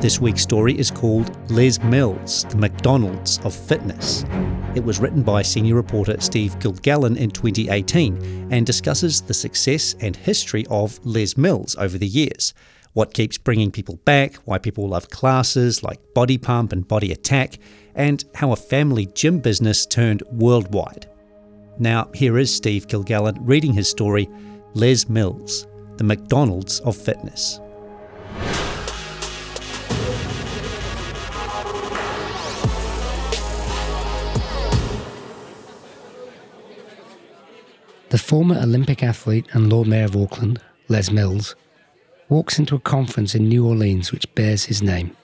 This week's story is called Les Mills, the McDonald's of Fitness. It was written by senior reporter Steve Kilgallon in 2018 and discusses the success and history of Les Mills over the years, what keeps bringing people back, why people love classes like Body Pump and Body Attack, and how a family gym business turned worldwide. Now, here is Steve Kilgallon reading his story Les Mills, the McDonald's of Fitness. Former Olympic athlete and Lord Mayor of Auckland, Les Mills, walks into a conference in New Orleans which bears his name.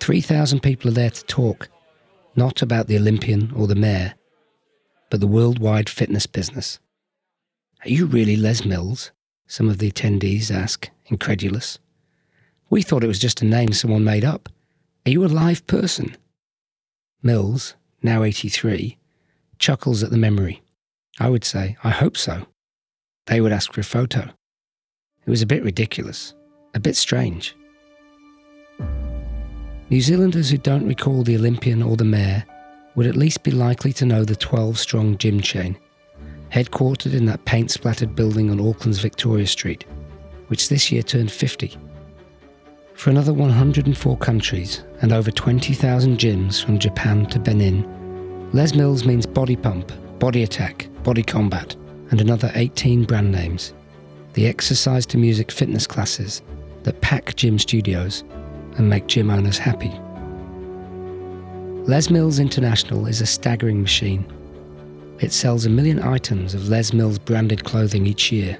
3,000 people are there to talk, not about the Olympian or the mayor, but the worldwide fitness business. Are you really Les Mills? Some of the attendees ask, incredulous. We thought it was just a name someone made up. Are you a live person? Mills, now 83, chuckles at the memory. I would say, I hope so. They would ask for a photo. It was a bit ridiculous, a bit strange. New Zealanders who don't recall the Olympian or the mayor would at least be likely to know the 12 strong gym chain, headquartered in that paint splattered building on Auckland's Victoria Street, which this year turned 50. For another 104 countries and over 20,000 gyms from Japan to Benin, Les Mills means body pump, body attack, Body Combat, and another 18 brand names. The exercise to music fitness classes that pack gym studios and make gym owners happy. Les Mills International is a staggering machine. It sells a million items of Les Mills branded clothing each year,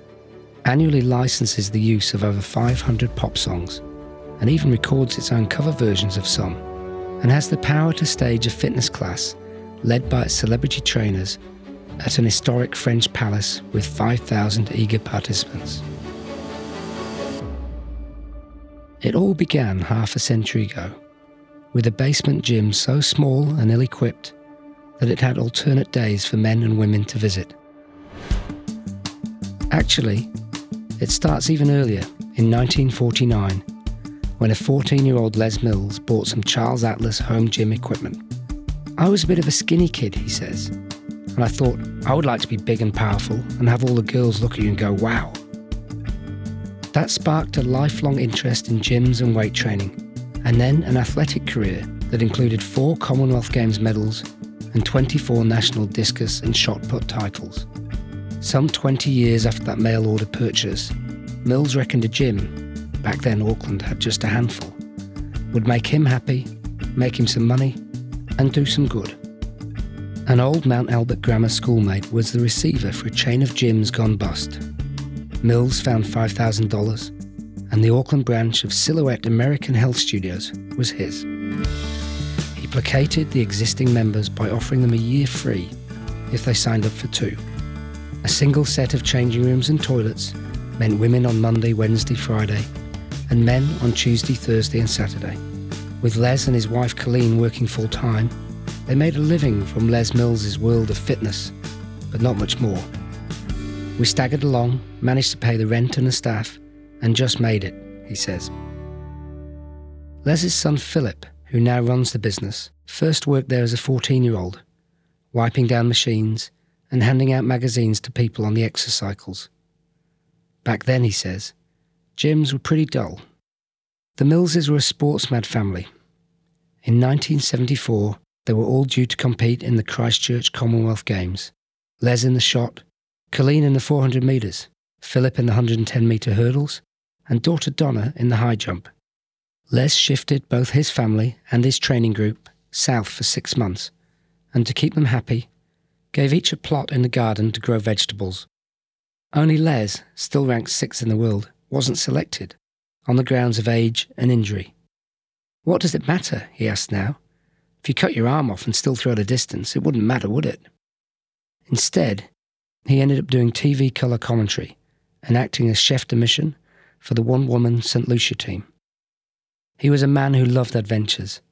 annually licenses the use of over 500 pop songs, and even records its own cover versions of some, and has the power to stage a fitness class led by its celebrity trainers at an historic French palace with 5,000 eager participants. It all began half a century ago with a basement gym so small and ill equipped that it had alternate days for men and women to visit. Actually, it starts even earlier, in 1949, when a 14 year old Les Mills bought some Charles Atlas home gym equipment. I was a bit of a skinny kid, he says, and I thought I would like to be big and powerful and have all the girls look at you and go, wow. That sparked a lifelong interest in gyms and weight training, and then an athletic career that included four Commonwealth Games medals and 24 national discus and shot put titles. Some 20 years after that mail order purchase, Mills reckoned a gym, back then Auckland had just a handful, would make him happy, make him some money, and do some good. An old Mount Albert grammar schoolmate was the receiver for a chain of gyms gone bust. Mills found $5,000, and the Auckland branch of Silhouette American Health Studios was his. He placated the existing members by offering them a year free if they signed up for two. A single set of changing rooms and toilets meant women on Monday, Wednesday, Friday, and men on Tuesday, Thursday, and Saturday. With Les and his wife Colleen working full time, they made a living from Les Mills's world of fitness, but not much more. We staggered along, managed to pay the rent and the staff, and just made it, he says. Les's son Philip, who now runs the business, first worked there as a 14 year old, wiping down machines and handing out magazines to people on the exercycles. Back then, he says, gyms were pretty dull. The Millses were a sports mad family. In 1974, they were all due to compete in the Christchurch Commonwealth Games. Les in the shot, Colleen in the 400 metres, Philip in the 110 metre hurdles, and daughter Donna in the high jump. Les shifted both his family and his training group south for six months, and to keep them happy, gave each a plot in the garden to grow vegetables. Only Les, still ranked sixth in the world, wasn't selected, on the grounds of age and injury. What does it matter? he asked now. If you cut your arm off and still throw a distance, it wouldn't matter, would it? Instead, he ended up doing TV colour commentary and acting as chef de mission for the one woman St. Lucia team. He was a man who loved adventures,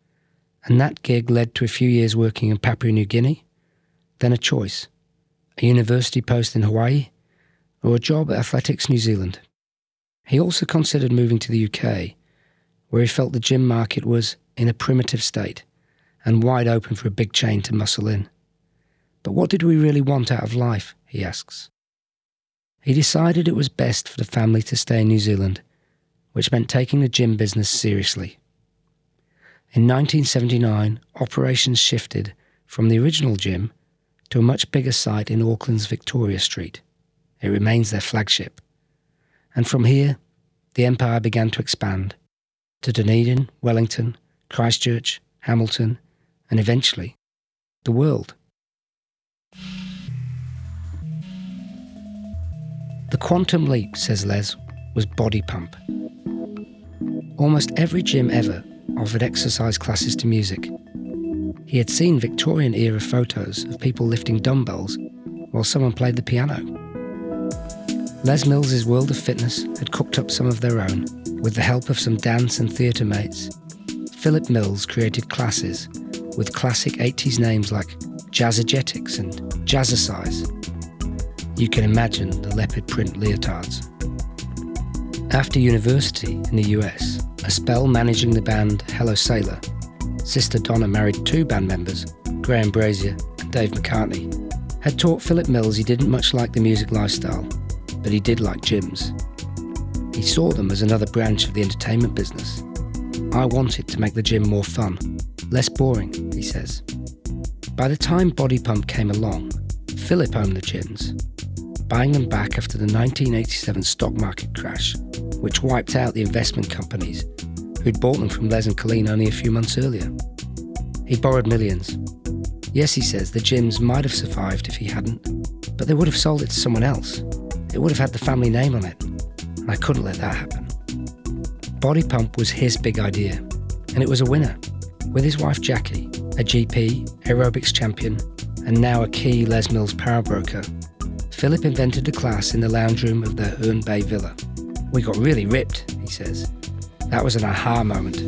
and that gig led to a few years working in Papua New Guinea, then a choice a university post in Hawaii, or a job at Athletics New Zealand. He also considered moving to the UK, where he felt the gym market was in a primitive state and wide open for a big chain to muscle in. But what did we really want out of life? he asks. He decided it was best for the family to stay in New Zealand, which meant taking the gym business seriously. In 1979, operations shifted from the original gym to a much bigger site in Auckland's Victoria Street. It remains their flagship. And from here, the empire began to expand to Dunedin, Wellington, Christchurch, Hamilton, and eventually the world. The quantum leap, says Les, was body pump. Almost every gym ever offered exercise classes to music. He had seen Victorian era photos of people lifting dumbbells while someone played the piano. Les Mills's World of Fitness had cooked up some of their own. With the help of some dance and theatre mates, Philip Mills created classes with classic 80s names like Jazzergetics and Jazzercise. You can imagine the leopard print leotards. After university in the US, a spell managing the band Hello Sailor, Sister Donna married two band members, Graham Brazier and Dave McArtney, had taught Philip Mills he didn't much like the music lifestyle, but he did like gyms. He saw them as another branch of the entertainment business. I wanted to make the gym more fun, less boring, he says. By the time Body Pump came along, Philip owned the gyms, buying them back after the 1987 stock market crash, which wiped out the investment companies who'd bought them from Les and Colleen only a few months earlier. He borrowed millions. Yes, he says, the gyms might have survived if he hadn't, but they would have sold it to someone else. It would have had the family name on it, and I couldn't let that happen. Body Pump was his big idea, and it was a winner. With his wife Jackie, a GP, aerobics champion, and now a key Les Mills power broker, Philip invented a class in the lounge room of the Herne Bay Villa. We got really ripped, he says. That was an aha moment.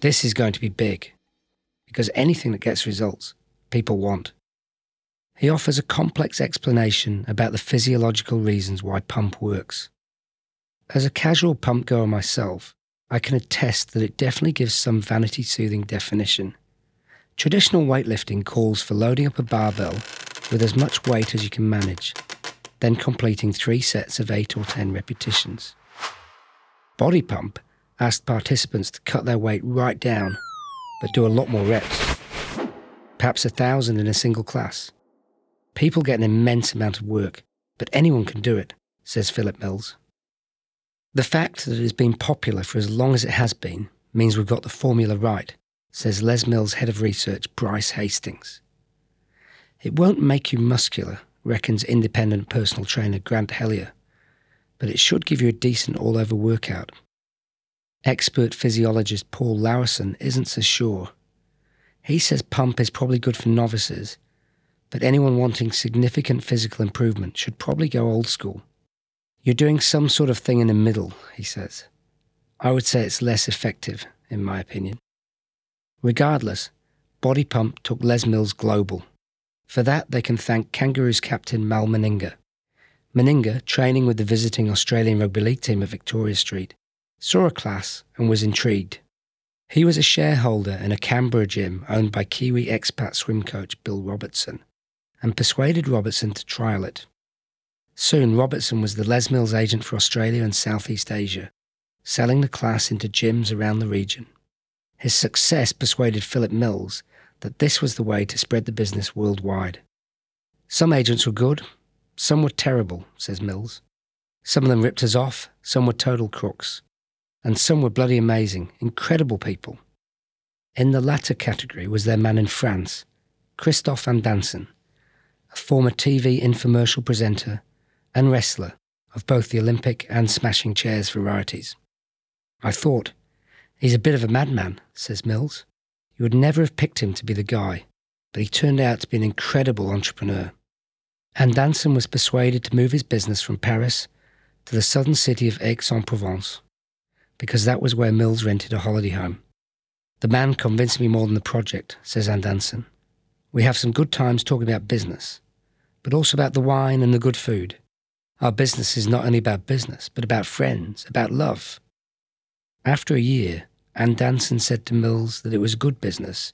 This is going to be big, because anything that gets results, people want. He offers a complex explanation about the physiological reasons why pump works. As a casual pump goer myself, I can attest that it definitely gives some vanity soothing definition. Traditional weightlifting calls for loading up a barbell with as much weight as you can manage, then completing three sets of 8 or 10 repetitions. Body Pump asked participants to cut their weight right down, but do a lot more reps, perhaps a thousand in a single class. People get an immense amount of work, but anyone can do it, says Philip Mills. The fact that it has been popular for as long as it has been means we've got the formula right, says Les Mills' head of research, Bryce Hastings. It won't make you muscular, reckons independent personal trainer Grant Hellier, but it should give you a decent all over workout. Expert physiologist Paul Laursen isn't so sure. He says pump is probably good for novices, but anyone wanting significant physical improvement should probably go old school. You're doing some sort of thing in the middle, he says. I would say it's less effective, in my opinion. Regardless, Body Pump took Les Mills global. For that, they can thank Kangaroos captain Mal Meninga. Meninga, training with the visiting Australian Rugby League team at Victoria Street, saw a class and was intrigued. He was a shareholder in a Canberra gym owned by Kiwi expat swim coach Bill Robertson and persuaded Robertson to trial it. Soon, Robertson was the Les Mills agent for Australia and Southeast Asia, selling the class into gyms around the region. His success persuaded Philip Mills that this was the way to spread the business worldwide. Some agents were good, some were terrible, says Mills. Some of them ripped us off, some were total crooks, and some were bloody amazing, incredible people. In the latter category was their man in France, Christophe Andanson, a former TV infomercial presenter and wrestler of both the Olympic and smashing chairs varieties. I thought, he's a bit of a madman, says Mills. You would never have picked him to be the guy, but he turned out to be an incredible entrepreneur. Andanson was persuaded to move his business from Paris to the southern city of Aix-en-Provence, because that was where Mills rented a holiday home. The man convinced me more than the project, says Andanson. We have some good times talking about business, but also about the wine and the good food. Our business is not only about business, but about friends, about love. After a year, Andanson said to Mills that it was good business,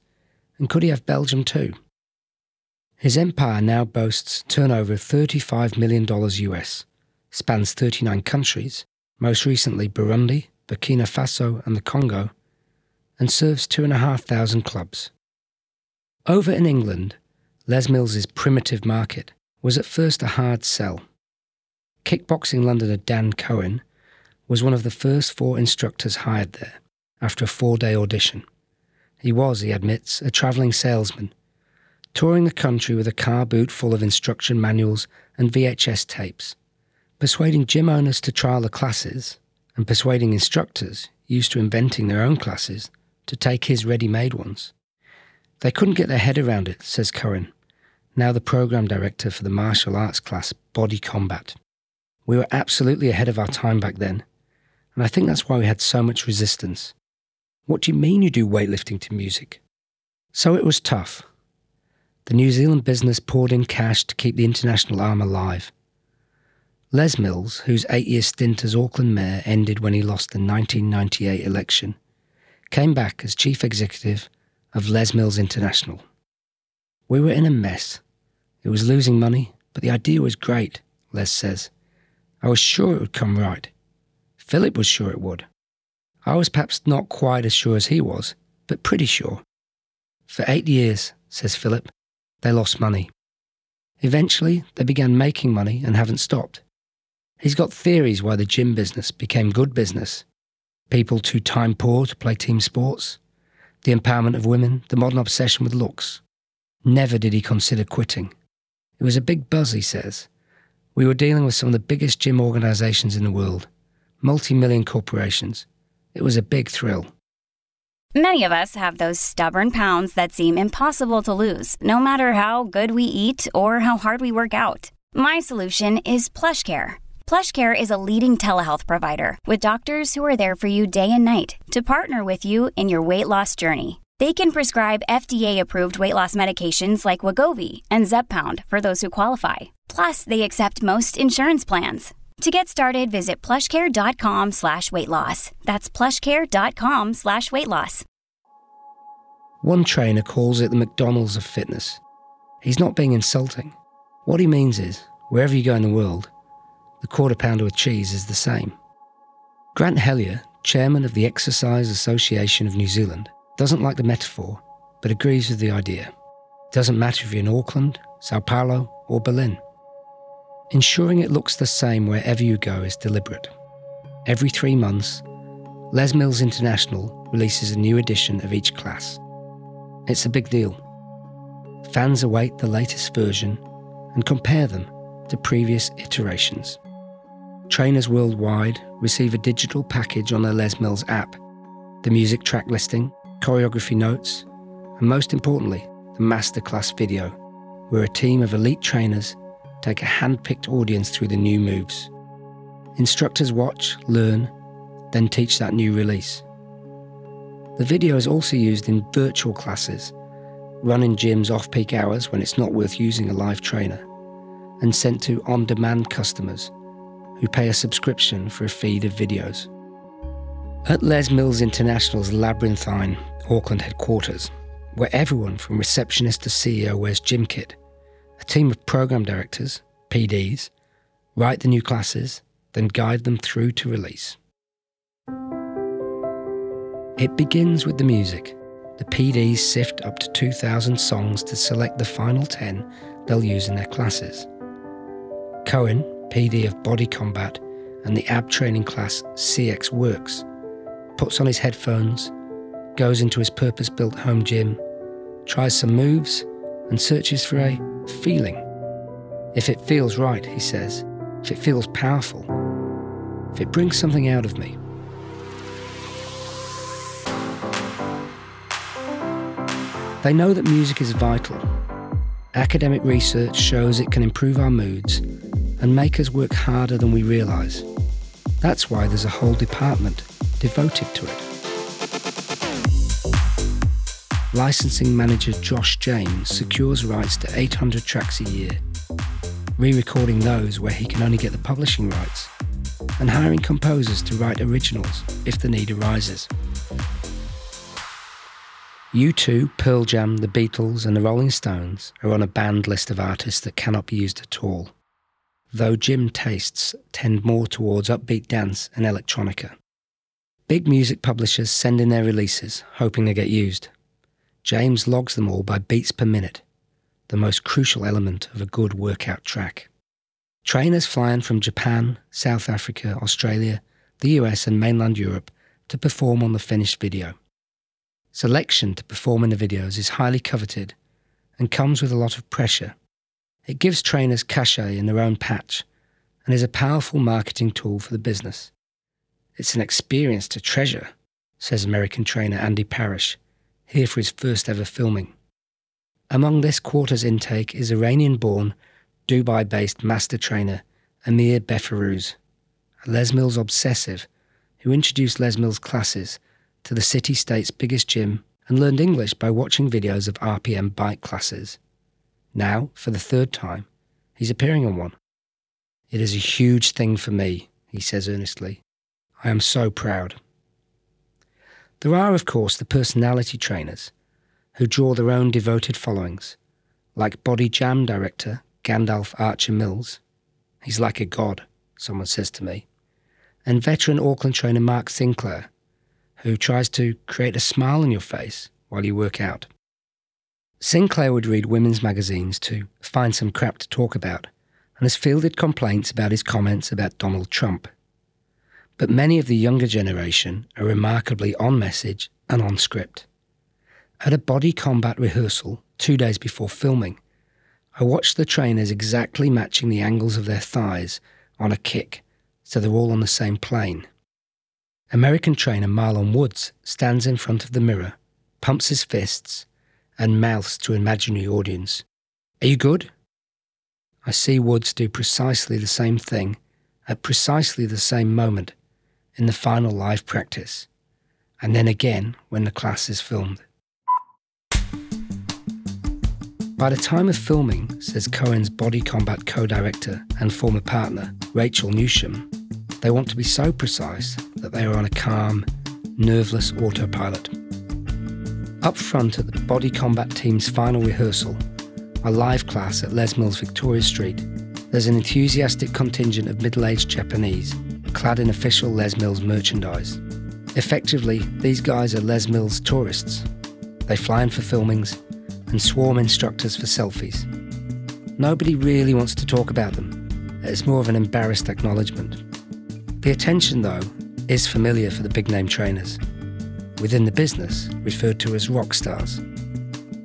and could he have Belgium too? His empire now boasts turnover of $35 million US, spans 39 countries, most recently Burundi, Burkina Faso, and the Congo, and serves 2,500 clubs. Over in England, Les Mills's primitive market was at first a hard sell. Kickboxing Londoner Dan Cohen was one of the first four instructors hired there after a four day audition. He was, he admits, a travelling salesman, touring the country with a car boot full of instruction manuals and VHS tapes, persuading gym owners to trial the classes and persuading instructors used to inventing their own classes to take his ready made ones. They couldn't get their head around it, says Cohen, now the program director for the martial arts class Body Combat. We were absolutely ahead of our time back then, and I think that's why we had so much resistance. What do you mean you do weightlifting to music? So it was tough. The New Zealand business poured in cash to keep the international arm alive. Les Mills, whose eight year stint as Auckland Mayor ended when he lost the 1998 election, came back as chief executive of Les Mills International. We were in a mess. It was losing money, but the idea was great, Les says. I was sure it would come right. Philip was sure it would. I was perhaps not quite as sure as he was, but pretty sure. For eight years, says Philip, they lost money. Eventually, they began making money and haven't stopped. He's got theories why the gym business became good business. People too time poor to play team sports, the empowerment of women, the modern obsession with looks. Never did he consider quitting. It was a big buzz, he says. We were dealing with some of the biggest gym organizations in the world, multi million corporations. It was a big thrill. Many of us have those stubborn pounds that seem impossible to lose, no matter how good we eat or how hard we work out. My solution is PlushCare. PlushCare is a leading telehealth provider with doctors who are there for you day and night to partner with you in your weight loss journey. They can prescribe FDA-approved weight loss medications like Wegovy and Zepbound for those who qualify. Plus, they accept most insurance plans. To get started, visit plushcare.com slash weight loss. That's plushcare.com slash weight loss. One trainer calls it the McDonald's of fitness. He's not being insulting. What he means is, wherever you go in the world, the quarter pounder with cheese is the same. Grant Hellier, chairman of the Exercise Association of New Zealand, doesn't like the metaphor, but agrees with the idea. It doesn't matter if you're in Auckland, Sao Paulo, or Berlin. Ensuring it looks the same wherever you go is deliberate. Every three months, Les Mills International releases a new edition of each class. It's a big deal. Fans await the latest version and compare them to previous iterations. Trainers worldwide receive a digital package on their Les Mills app, the music track listing, choreography notes, and most importantly, the masterclass video, where a team of elite trainers take a hand picked audience through the new moves. Instructors watch, learn, then teach that new release. The video is also used in virtual classes, run in gyms off peak hours when it's not worth using a live trainer, and sent to on demand customers who pay a subscription for a feed of videos. At Les Mills International's labyrinthine Auckland headquarters, where everyone from receptionist to CEO wears gym kit, a team of program directors, PDs, write the new classes, then guide them through to release. It begins with the music. The PDs sift up to 2,000 songs to select the final 10 they'll use in their classes. Cohen, PD of Body Combat and the ab training class CXWORX, puts on his headphones, goes into his purpose built home gym, tries some moves, and searches for a feeling If it feels right, he says, if it feels powerful, if it brings something out of me. They know that music is vital. Academic research shows it can improve our moods and make us work harder than we realise. That's why there's a whole department devoted to it. Licensing manager Josh James secures rights to 800 tracks a year, re recording those where he can only get the publishing rights, and hiring composers to write originals if the need arises. U2, Pearl Jam, the Beatles, and the Rolling Stones are on a banned list of artists that cannot be used at all, though gym tastes tend more towards upbeat dance and electronica. Big music publishers send in their releases, hoping they get used. James logs them all by beats per minute, the most crucial element of a good workout track. Trainers flying from Japan, South Africa, Australia, the US, and mainland Europe to perform on the finished video. Selection to perform in the videos is highly coveted and comes with a lot of pressure. It gives trainers cachet in their own patch and is a powerful marketing tool for the business. It's an experience to treasure, says American trainer Andy Parish, here for his first ever filming. Among this quarter's intake is Iranian born, Dubai based master trainer Amir Befarouz, Les Mills obsessive who introduced Les Mills classes to the city state's biggest gym and learned English by watching videos of RPM bike classes. Now, for the third time, he's appearing on one. It is a huge thing for me, he says earnestly. I am so proud. There are, of course, the personality trainers who draw their own devoted followings, like Body Jam director Gandalf Archer Mills. He's like a god, someone says to me. And veteran Auckland trainer Mark Sinclair, who tries to create a smile on your face while you work out. Sinclair would read women's magazines to find some crap to talk about and has fielded complaints about his comments about Donald Trump. But many of the younger generation are remarkably on message and on script. At a body combat rehearsal two days before filming, I watched the trainers exactly matching the angles of their thighs on a kick so they're all on the same plane. American trainer Marlon Woods stands in front of the mirror, pumps his fists, and mouths to imaginary audience, Are you good? I see Woods do precisely the same thing at precisely the same moment in the final live practice, and then again when the class is filmed. By the time of filming, says Cohen's Body Combat co director and former partner, Rachel Newsham, they want to be so precise that they are on a calm, nerveless autopilot. Up front at the Body Combat team's final rehearsal, a live class at Les Mills Victoria Street, there's an enthusiastic contingent of middle aged Japanese clad in official Les Mills merchandise. Effectively, these guys are Les Mills tourists. They fly in for filmings and swarm instructors for selfies. Nobody really wants to talk about them. It's more of an embarrassed acknowledgement. The attention, though, is familiar for the big name trainers, within the business referred to as rock stars.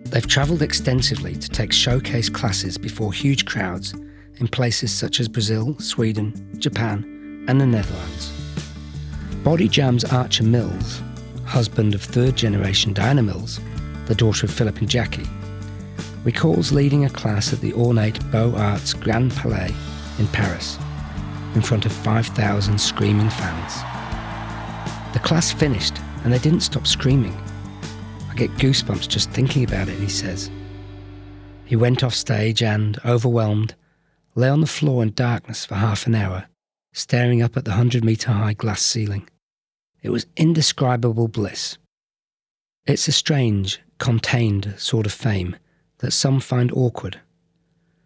They've travelled extensively to take showcase classes before huge crowds in places such as Brazil, Sweden, Japan, and the Netherlands. Body Jam's Archer Mills, husband of third generation Diana Mills, the daughter of Philip and Jackie, recalls leading a class at the ornate Beaux Arts Grand Palais in Paris in front of 5,000 screaming fans. The class finished and they didn't stop screaming. I get goosebumps just thinking about it, he says. He went off stage and, overwhelmed, lay on the floor in darkness for half an hour, staring up at the 100 metre high glass ceiling. It was indescribable bliss. It's a strange, contained sort of fame that some find awkward.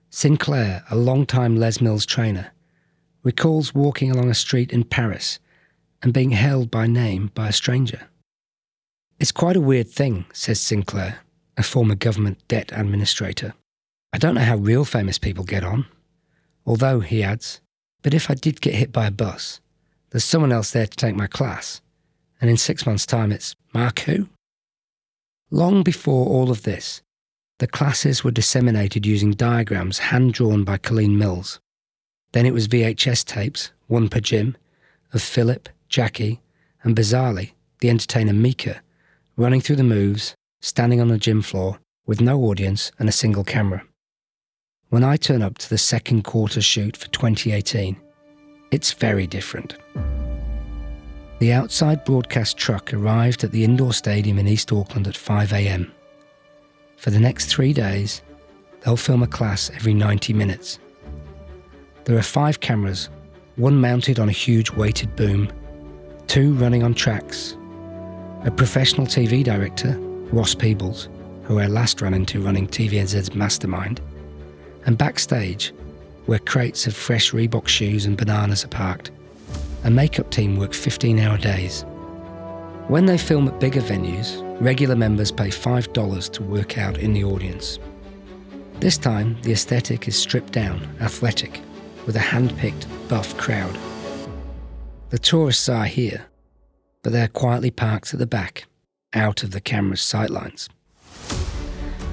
Sinclair, a long-time Les Mills trainer, recalls walking along a street in Paris and being hailed by name by a stranger. It's quite a weird thing, says Sinclair, a former government debt administrator. I don't know how real famous people get on. Although, he adds, but if I did get hit by a bus, there's someone else there to take my class, and in six months' time it's Mark who? Long before all of this, The classes were disseminated using diagrams hand drawn by Colleen Mills. Then it was VHS tapes, one per gym, of Philip, Jackie, and bizarrely, the entertainer Mika, running through the moves, standing on the gym floor, with no audience and a single camera. When I turn up to the second quarter shoot for 2018, it's very different. The outside broadcast truck arrived at the indoor stadium in East Auckland at 5am. For the next three days, they'll film a class every 90 minutes. There are five cameras, one mounted on a huge weighted boom, two running on tracks, a professional TV director, Ross Peebles, who I last ran into running TVNZ's Mastermind, and backstage, where crates of fresh Reebok shoes and bananas are parked, a makeup team work 15 hour days. When they film at bigger venues, regular members pay $5 to work out in the audience. This time, the aesthetic is stripped down, athletic, with a hand picked, buff crowd. The tourists are here, but they are quietly parked at the back, out of the camera's sightlines.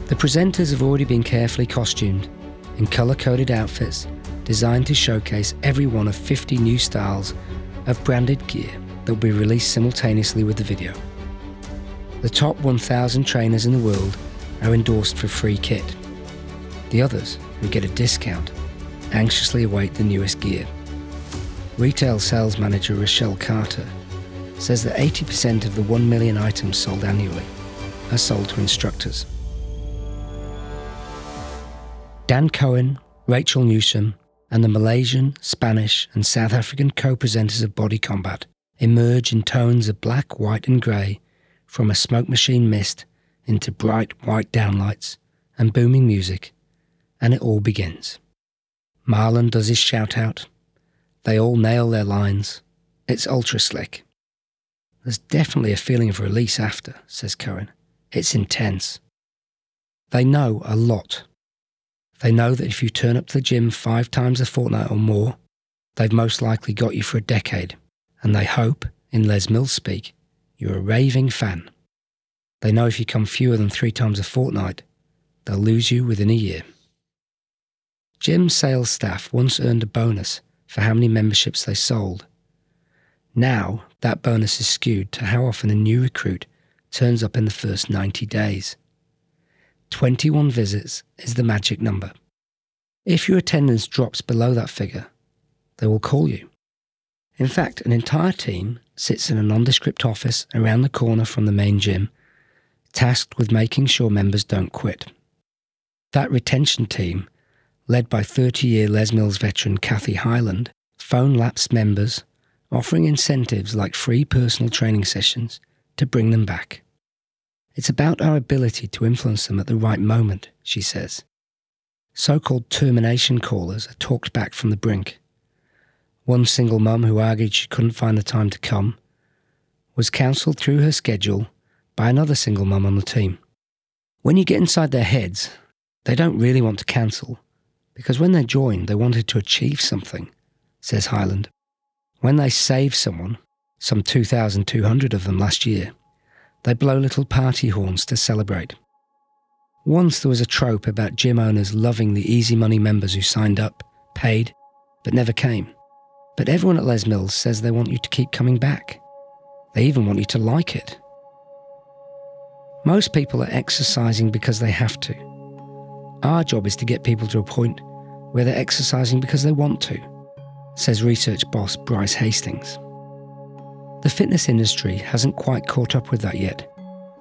The presenters have already been carefully costumed in colour coded outfits designed to showcase every one of 50 new styles of branded gear that will be released simultaneously with the video. The top 1,000 trainers in the world are endorsed for free kit. The others, who get a discount, anxiously await the newest gear. Retail sales manager Rochelle Carter says that 80% of the 1 million items sold annually are sold to instructors. Dan Cohen, Rachel Newsham, and the Malaysian, Spanish, and South African co presenters of Body Combat emerge in tones of black, white, and grey from a smoke machine mist into bright white downlights and booming music, and it all begins. Marlon does his shout out. They all nail their lines. It's ultra slick. There's definitely a feeling of release after, says Cohen. It's intense. They know a lot they know that if you turn up to the gym five times a fortnight or more, they've most likely got you for a decade, and they hope, in Les Mills speak, you're a raving fan. They know if you come fewer than three times a fortnight, they'll lose you within a year. Gym sales staff once earned a bonus for how many memberships they sold. Now, that bonus is skewed to how often a new recruit turns up in the first 90 days. 21 visits is the magic number. If your attendance drops below that figure, they will call you. In fact, an entire team sits in a nondescript office around the corner from the main gym, tasked with making sure members don't quit. That retention team, led by 30 year Les Mills veteran Kathy Highland, phone lapsed members, offering incentives like free personal training sessions to bring them back. It's about our ability to influence them at the right moment, she says. So called termination callers are talked back from the brink. One single mum who argued she couldn't find the time to come was counselled through her schedule by another single mum on the team. When you get inside their heads, they don't really want to cancel because when they joined, they wanted to achieve something, says Highland. When they save someone, some 2,200 of them last year, they blow little party horns to celebrate. Once there was a trope about gym owners loving the easy money members who signed up, paid, but never came. But everyone at Les Mills says they want you to keep coming back. They even want you to like it. Most people are exercising because they have to. Our job is to get people to a point where they're exercising because they want to, says research boss Bryce Hastings. The fitness industry hasn't quite caught up with that yet,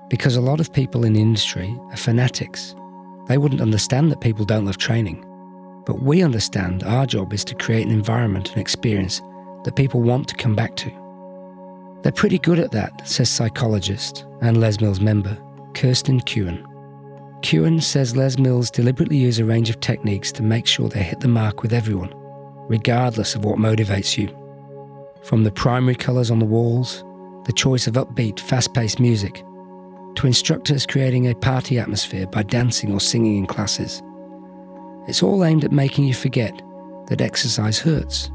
because a lot of people in the industry are fanatics. They wouldn't understand that people don't love training. But we understand our job is to create an environment and experience that people want to come back to. They're pretty good at that, says psychologist and Les Mills member Kirsten Kewen. Kewen says Les Mills deliberately use a range of techniques to make sure they hit the mark with everyone, regardless of what motivates you. From the primary colours on the walls, the choice of upbeat, fast paced music, to instructors creating a party atmosphere by dancing or singing in classes. It's all aimed at making you forget that exercise hurts.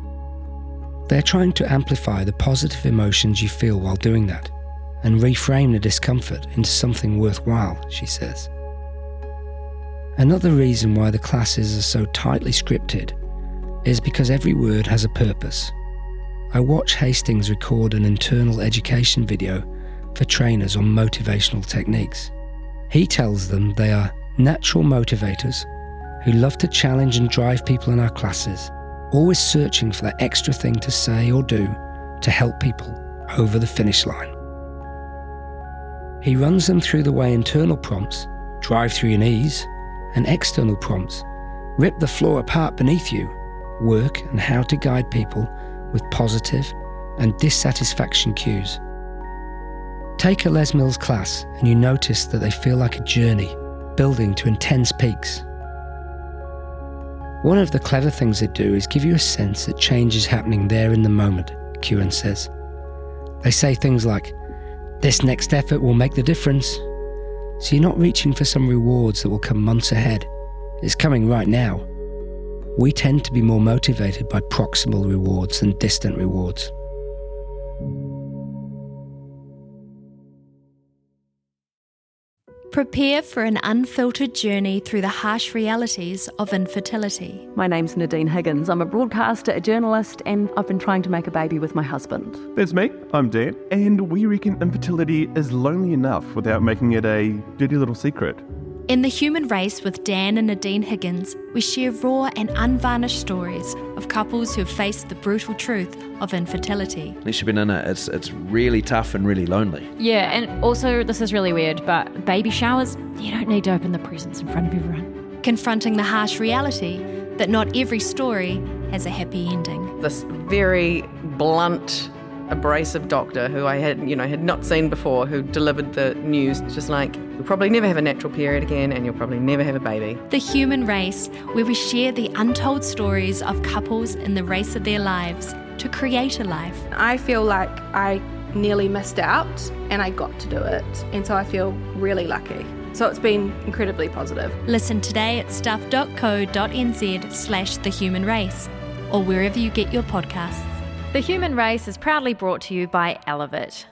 They're trying to amplify the positive emotions you feel while doing that and reframe the discomfort into something worthwhile, she says. Another reason why the classes are so tightly scripted is because every word has a purpose. I watch Hastings record an internal education video for trainers on motivational techniques. He tells them they are natural motivators who love to challenge and drive people in our classes, always searching for that extra thing to say or do to help people over the finish line. He runs them through the way internal prompts, drive through your knees, and external prompts, rip the floor apart beneath you, work and how to guide people with positive and dissatisfaction cues. Take a Les Mills class and you notice that they feel like a journey, building to intense peaks. One of the clever things they do is give you a sense that change is happening there in the moment, Kewen says. They say things like, This next effort will make the difference. So you're not reaching for some rewards that will come months ahead. It's coming right now. We tend to be more motivated by proximal rewards than distant rewards. Prepare for an unfiltered journey through the harsh realities of infertility. My name's Nadine Higgins. I'm a broadcaster, a journalist, and I've been trying to make a baby with my husband. That's me. I'm Dan, and we reckon infertility is lonely enough without making it a dirty little secret. In The Human Race with Dan and Nadine Higgins, we share raw and unvarnished stories of couples who have faced the brutal truth of infertility. Unless you've been in it, it's, it's really tough and really lonely. Yeah, and also, this is really weird, but baby showers, you don't need to open the presents in front of everyone. Confronting the harsh reality that not every story has a happy ending. This very blunt abrasive doctor who I had, you know, had not seen before, who delivered the news, just like, you'll probably never have a natural period again and you'll probably never have a baby. The Human Race, where we share the untold stories of couples in the race of their lives to create a life. I feel like I nearly missed out and I got to do it. And so I feel really lucky. So it's been incredibly positive. Listen today at stuff.co.nz slash the human race or wherever you get your podcasts. The Human Race is proudly brought to you by Elevate.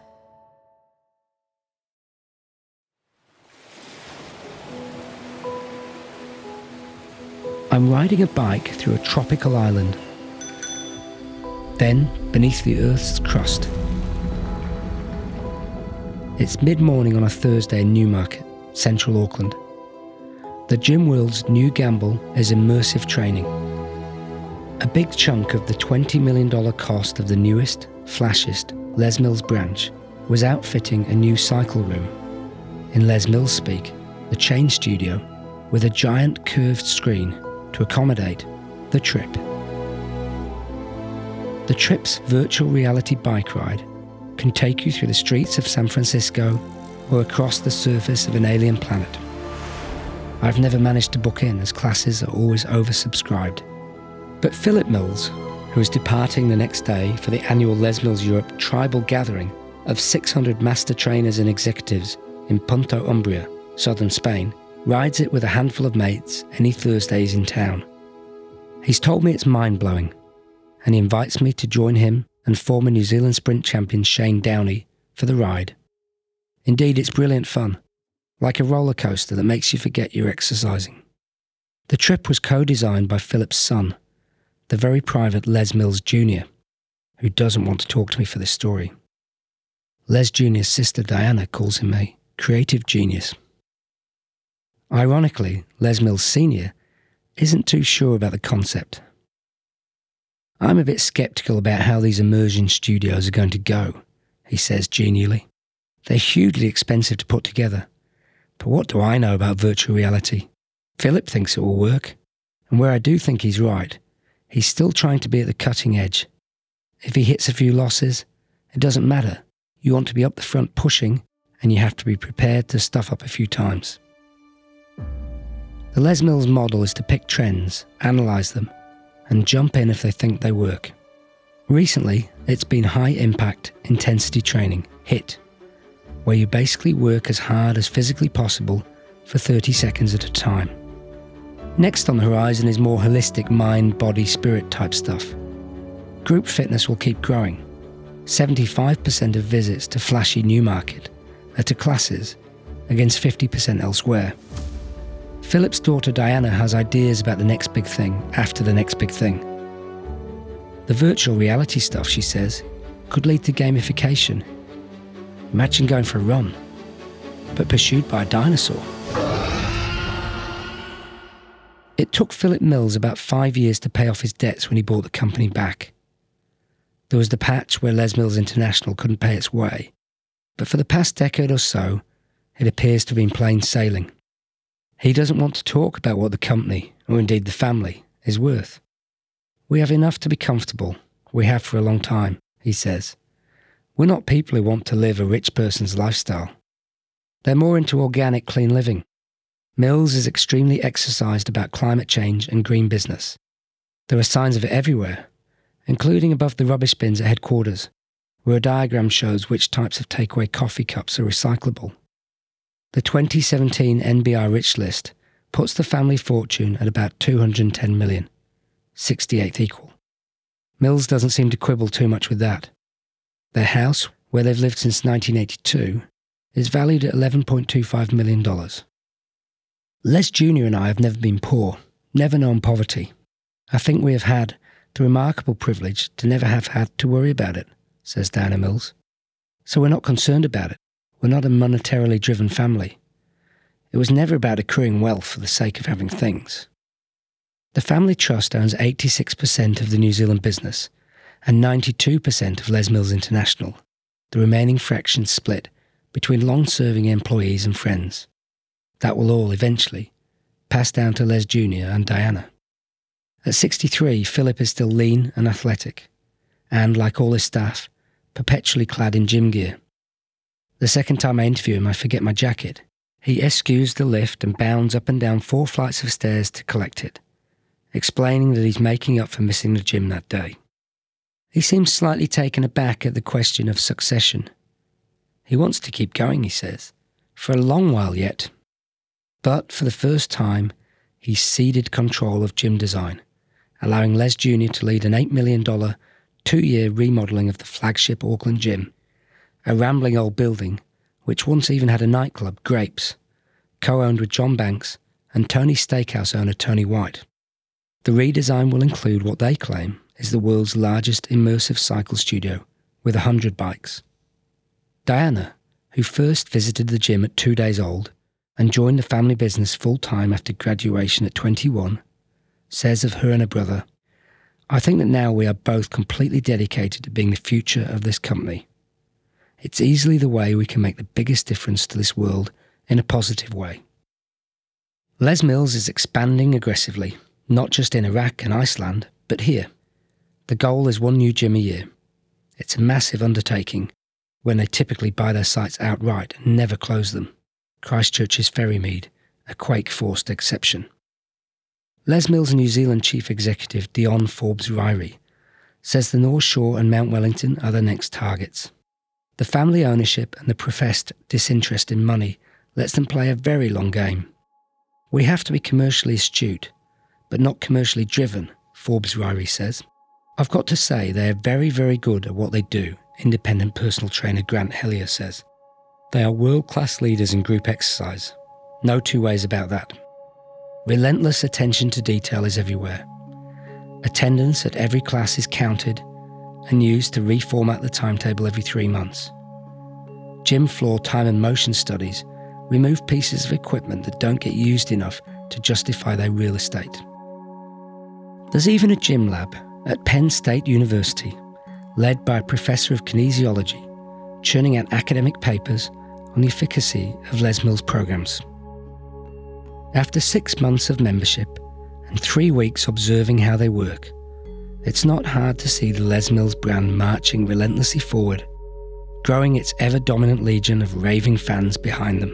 I'm riding a bike through a tropical island. Then, beneath the Earth's crust. It's mid morning on a Thursday in Newmarket, central Auckland. The Gym World's new gamble is immersive training. A big chunk of the $20 million cost of the newest, flashiest Les Mills branch was outfitting a new cycle room. In Les Mills speak, the chain studio with a giant curved screen to accommodate the trip. The trip's virtual reality bike ride can take you through the streets of San Francisco or across the surface of an alien planet. I've never managed to book in as classes are always oversubscribed. But Philip Mills, who is departing the next day for the annual Les Mills Europe tribal gathering of 600 master trainers and executives in Punta Umbria, southern Spain, rides it with a handful of mates any Thursdays in town. He's told me it's mind blowing, and he invites me to join him and former New Zealand sprint champion Shane Downey for the ride. Indeed, it's brilliant fun, like a roller coaster that makes you forget you're exercising. The trip was co designed by Philip's son, the very private Les Mills Jr., who doesn't want to talk to me for this story. Les Jr.'s sister Diana calls him a creative genius. Ironically, Les Mills Sr. isn't too sure about the concept. I'm a bit skeptical about how these immersion studios are going to go, he says genially. They're hugely expensive to put together. But what do I know about virtual reality? Philip thinks it will work. And where I do think he's right, he's still trying to be at the cutting edge. If he hits a few losses, it doesn't matter. You want to be up the front pushing, and you have to be prepared to stuff up a few times. The Les Mills model is to pick trends, analyse them, and jump in if they think they work. Recently, it's been high impact intensity training, HIT, where you basically work as hard as physically possible for 30 seconds at a time. Next on the horizon is more holistic mind, body, spirit type stuff. Group fitness will keep growing. 75% of visits to flashy Newmarket are uh, to classes, against 50% elsewhere. Philip's daughter Diana has ideas about the next big thing after the next big thing. The virtual reality stuff, she says, could lead to gamification. Imagine going for a run, but pursued by a dinosaur. It took Philip Mills about five years to pay off his debts when he bought the company back. There was the patch where Les Mills International couldn't pay its way, but for the past decade or so, it appears to have been plain sailing. He doesn't want to talk about what the company, or indeed the family, is worth. We have enough to be comfortable. We have for a long time, he says. We're not people who want to live a rich person's lifestyle. They're more into organic, clean living. Mills is extremely exercised about climate change and green business. There are signs of it everywhere, including above the rubbish bins at headquarters, where a diagram shows which types of takeaway coffee cups are recyclable. The 2017 NBR Rich List puts the family fortune at about 210 million, 68th equal. Mills doesn't seem to quibble too much with that. Their house, where they've lived since 1982, is valued at $11.25 million. Les Jr. and I have never been poor, never known poverty. I think we have had the remarkable privilege to never have had to worry about it, says Diana Mills. So we're not concerned about it. We're not a monetarily driven family. It was never about accruing wealth for the sake of having things. The family trust owns 86% of the New Zealand business and 92% of Les Mills International, the remaining fraction split between long serving employees and friends. That will all eventually pass down to Les Jr. and Diana. At 63, Philip is still lean and athletic, and, like all his staff, perpetually clad in gym gear. The second time I interview him, I forget my jacket. He eschews the lift and bounds up and down four flights of stairs to collect it, explaining that he's making up for missing the gym that day. He seems slightly taken aback at the question of succession. He wants to keep going, he says, for a long while yet. But for the first time, he ceded control of gym design allowing Les Jr. to lead an $8 million, two year remodelling of the flagship Auckland gym, a rambling old building which once even had a nightclub, Grapes, co owned with John Banks and Tony Steakhouse owner Tony White. The redesign will include what they claim is the world's largest immersive cycle studio with 100 bikes. Diana, who first visited the gym at two days old and joined the family business full time after graduation at 21, says of her and her brother, I think that now we are both completely dedicated to being the future of this company. It's easily the way we can make the biggest difference to this world in a positive way. Les Mills is expanding aggressively, not just in Iraq and Iceland, but here. The goal is one new gym a year. It's a massive undertaking when they typically buy their sites outright and never close them. Christchurch's Ferrymead, a quake forced exception. Les Mills New Zealand Chief Executive Dion Forbes Ryrie says the North Shore and Mount Wellington are the next targets. The family ownership and the professed disinterest in money lets them play a very long game. We have to be commercially astute, but not commercially driven, Forbes Ryrie says. I've got to say they are very, very good at what they do, independent personal trainer Grant Hellier says. They are world class leaders in group exercise. No two ways about that. Relentless attention to detail is everywhere. Attendance at every class is counted and used to reformat the timetable every three months. Gym floor time and motion studies remove pieces of equipment that don't get used enough to justify their real estate. There's even a gym lab at Penn State University, led by a professor of kinesiology, churning out academic papers on the efficacy of Les Mills programs. After six months of membership and three weeks observing how they work, it's not hard to see the Les Mills brand marching relentlessly forward, growing its ever dominant legion of raving fans behind them.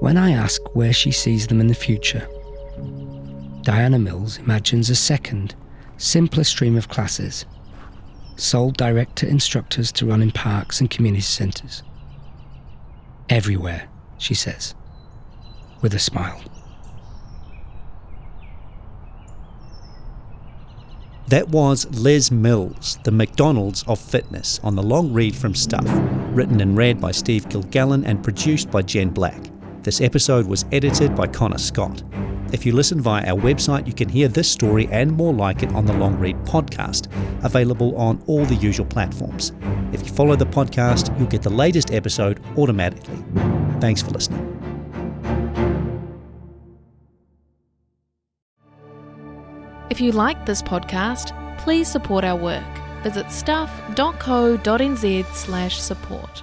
When I ask where she sees them in the future, Diana Mills imagines a second, simpler stream of classes, sold direct to instructors to run in parks and community centres. Everywhere, she says with a smile. That was Les Mills, the McDonald's of fitness, on the long read from Stuff, written and read by Steve Kilgallon and produced by Jen Black. This episode was edited by Connor Scott. If you listen via our website, you can hear this story and more like it on the Long Read podcast, available on all the usual platforms. If you follow the podcast, you'll get the latest episode automatically. Thanks for listening. If you like this podcast, please support our work. Visit stuff.co.nz slash support.